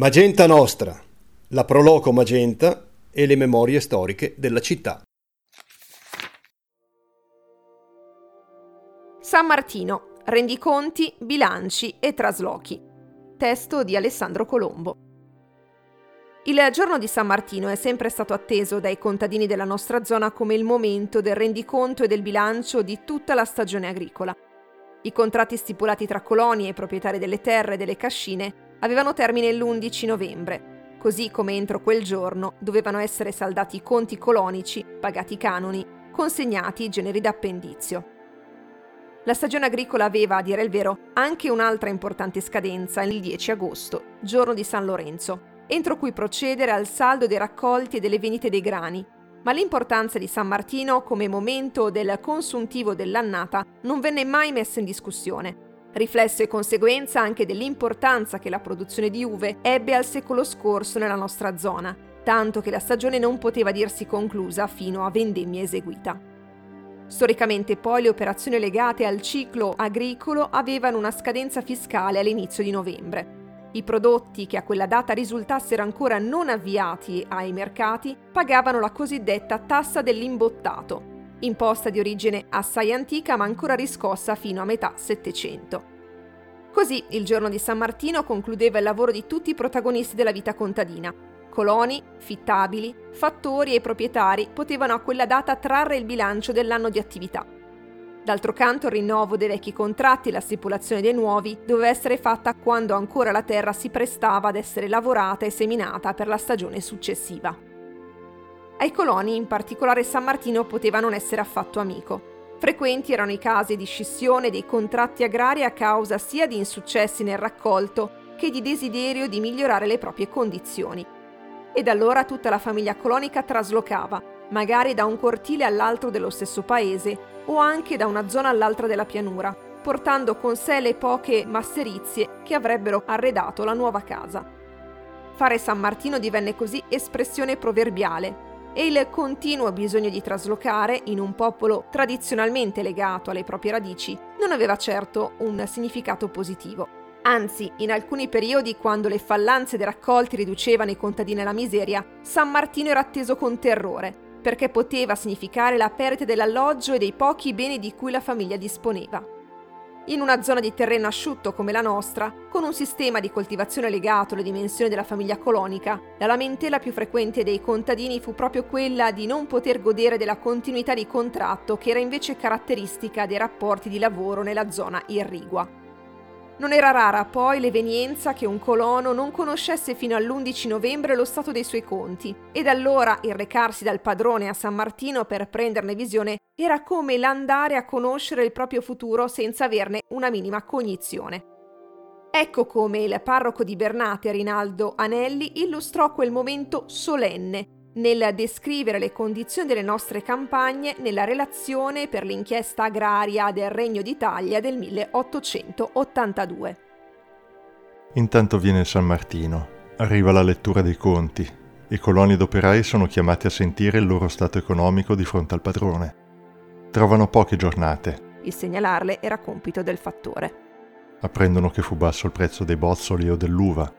Magenta Nostra, la Proloco Magenta e le memorie storiche della città. San Martino, rendiconti, bilanci e traslochi. Testo di Alessandro Colombo. Il giorno di San Martino è sempre stato atteso dai contadini della nostra zona come il momento del rendiconto e del bilancio di tutta la stagione agricola. I contratti stipulati tra coloni e proprietari delle terre e delle cascine avevano termine l'11 novembre, così come entro quel giorno dovevano essere saldati i conti colonici, pagati i canoni, consegnati i generi d'appendizio. La stagione agricola aveva, a dire il vero, anche un'altra importante scadenza il 10 agosto, giorno di San Lorenzo, entro cui procedere al saldo dei raccolti e delle vendite dei grani, ma l'importanza di San Martino come momento del consuntivo dell'annata non venne mai messa in discussione, riflesso e conseguenza anche dell'importanza che la produzione di uve ebbe al secolo scorso nella nostra zona, tanto che la stagione non poteva dirsi conclusa fino a vendemmia eseguita. Storicamente poi le operazioni legate al ciclo agricolo avevano una scadenza fiscale all'inizio di novembre. I prodotti che a quella data risultassero ancora non avviati ai mercati pagavano la cosiddetta tassa dell'imbottato, imposta di origine assai antica ma ancora riscossa fino a metà Settecento. Così il giorno di San Martino concludeva il lavoro di tutti i protagonisti della vita contadina. Coloni, fittabili, fattori e proprietari potevano a quella data trarre il bilancio dell'anno di attività. D'altro canto il rinnovo dei vecchi contratti e la stipulazione dei nuovi doveva essere fatta quando ancora la terra si prestava ad essere lavorata e seminata per la stagione successiva. Ai coloni, in particolare San Martino, poteva non essere affatto amico. Frequenti erano i casi di scissione dei contratti agrari a causa sia di insuccessi nel raccolto che di desiderio di migliorare le proprie condizioni. Ed allora tutta la famiglia colonica traslocava, magari da un cortile all'altro dello stesso paese o anche da una zona all'altra della pianura, portando con sé le poche masserizie che avrebbero arredato la nuova casa. Fare San Martino divenne così espressione proverbiale, e il continuo bisogno di traslocare in un popolo tradizionalmente legato alle proprie radici non aveva certo un significato positivo. Anzi, in alcuni periodi, quando le fallanze dei raccolti riducevano i contadini alla miseria, San Martino era atteso con terrore, perché poteva significare la perdita dell'alloggio e dei pochi beni di cui la famiglia disponeva. In una zona di terreno asciutto come la nostra, con un sistema di coltivazione legato alle dimensioni della famiglia colonica, la lamentela più frequente dei contadini fu proprio quella di non poter godere della continuità di contratto che era invece caratteristica dei rapporti di lavoro nella zona irrigua. Non era rara poi l'evenienza che un colono non conoscesse fino all'11 novembre lo stato dei suoi conti, ed allora il recarsi dal padrone a San Martino per prenderne visione era come l'andare a conoscere il proprio futuro senza averne una minima cognizione. Ecco come il parroco di Bernate, Rinaldo Anelli, illustrò quel momento solenne nel descrivere le condizioni delle nostre campagne nella relazione per l'inchiesta agraria del Regno d'Italia del 1882. Intanto viene San Martino, arriva la lettura dei conti. I coloni ed operai sono chiamati a sentire il loro stato economico di fronte al padrone. Trovano poche giornate. Il segnalarle era compito del fattore. Apprendono che fu basso il prezzo dei bozzoli o dell'uva,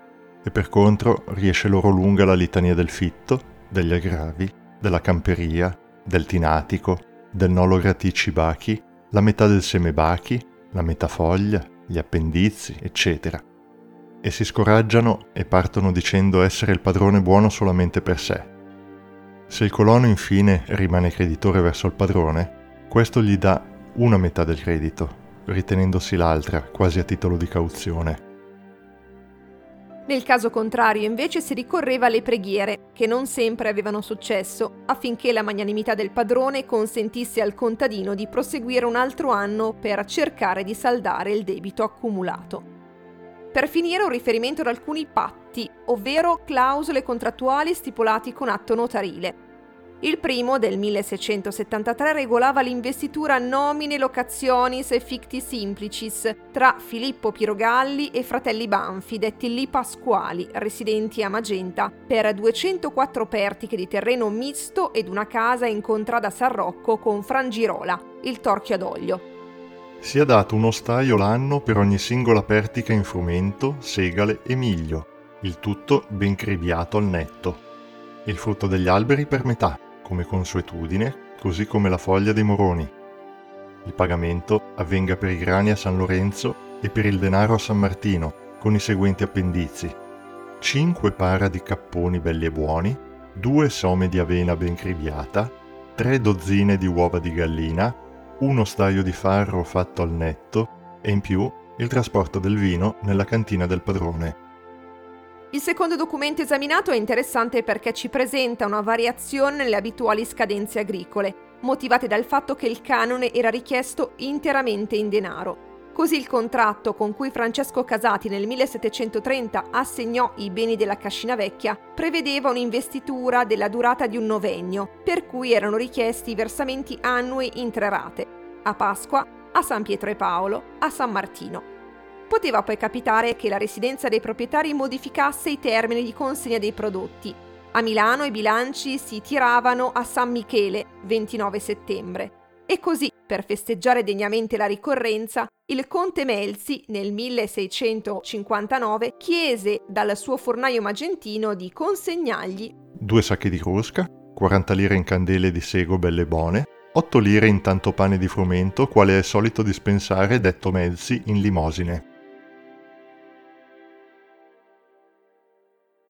e per contro riesce loro lunga la litania del fitto, degli aggravi, della camperia, del tinatico, del nolo graticci bachi, la metà del seme bachi, la metà foglia, gli appendizi, eccetera. E si scoraggiano e partono dicendo essere il padrone buono solamente per sé. Se il colono infine rimane creditore verso il padrone, questo gli dà una metà del credito, ritenendosi l'altra quasi a titolo di cauzione nel caso contrario invece si ricorreva alle preghiere, che non sempre avevano successo, affinché la magnanimità del padrone consentisse al contadino di proseguire un altro anno per cercare di saldare il debito accumulato. Per finire un riferimento ad alcuni patti, ovvero clausole contrattuali stipulati con atto notarile, il primo, del 1673, regolava l'investitura nomine locationis e ficti simplicis tra Filippo Pirogalli e fratelli Banfi, detti Li Pasquali, residenti a Magenta, per 204 pertiche di terreno misto ed una casa in contrada San Rocco con Frangirola, il torchio ad olio. Si è dato uno staio l'anno per ogni singola pertica in frumento, segale e miglio, il tutto ben cribiato al netto. Il frutto degli alberi per metà, come consuetudine, così come la foglia dei moroni. Il pagamento avvenga per i grani a San Lorenzo e per il denaro a San Martino, con i seguenti appendizi. 5 para di capponi belli e buoni, 2 some di avena ben cribiata, 3 dozzine di uova di gallina, uno staio di farro fatto al netto e in più il trasporto del vino nella cantina del padrone. Il secondo documento esaminato è interessante perché ci presenta una variazione nelle abituali scadenze agricole, motivate dal fatto che il canone era richiesto interamente in denaro. Così il contratto con cui Francesco Casati nel 1730 assegnò i beni della Cascina Vecchia prevedeva un'investitura della durata di un novennio, per cui erano richiesti versamenti annui in tre rate, a Pasqua, a San Pietro e Paolo, a San Martino. Poteva poi capitare che la residenza dei proprietari modificasse i termini di consegna dei prodotti. A Milano i bilanci si tiravano a San Michele, 29 settembre. E così, per festeggiare degnamente la ricorrenza, il conte Melzi nel 1659 chiese dal suo fornaio magentino di consegnargli due sacchi di crusca, 40 lire in candele di sego belle buone, 8 lire in tanto pane di frumento, quale è solito dispensare detto Melzi in limosine.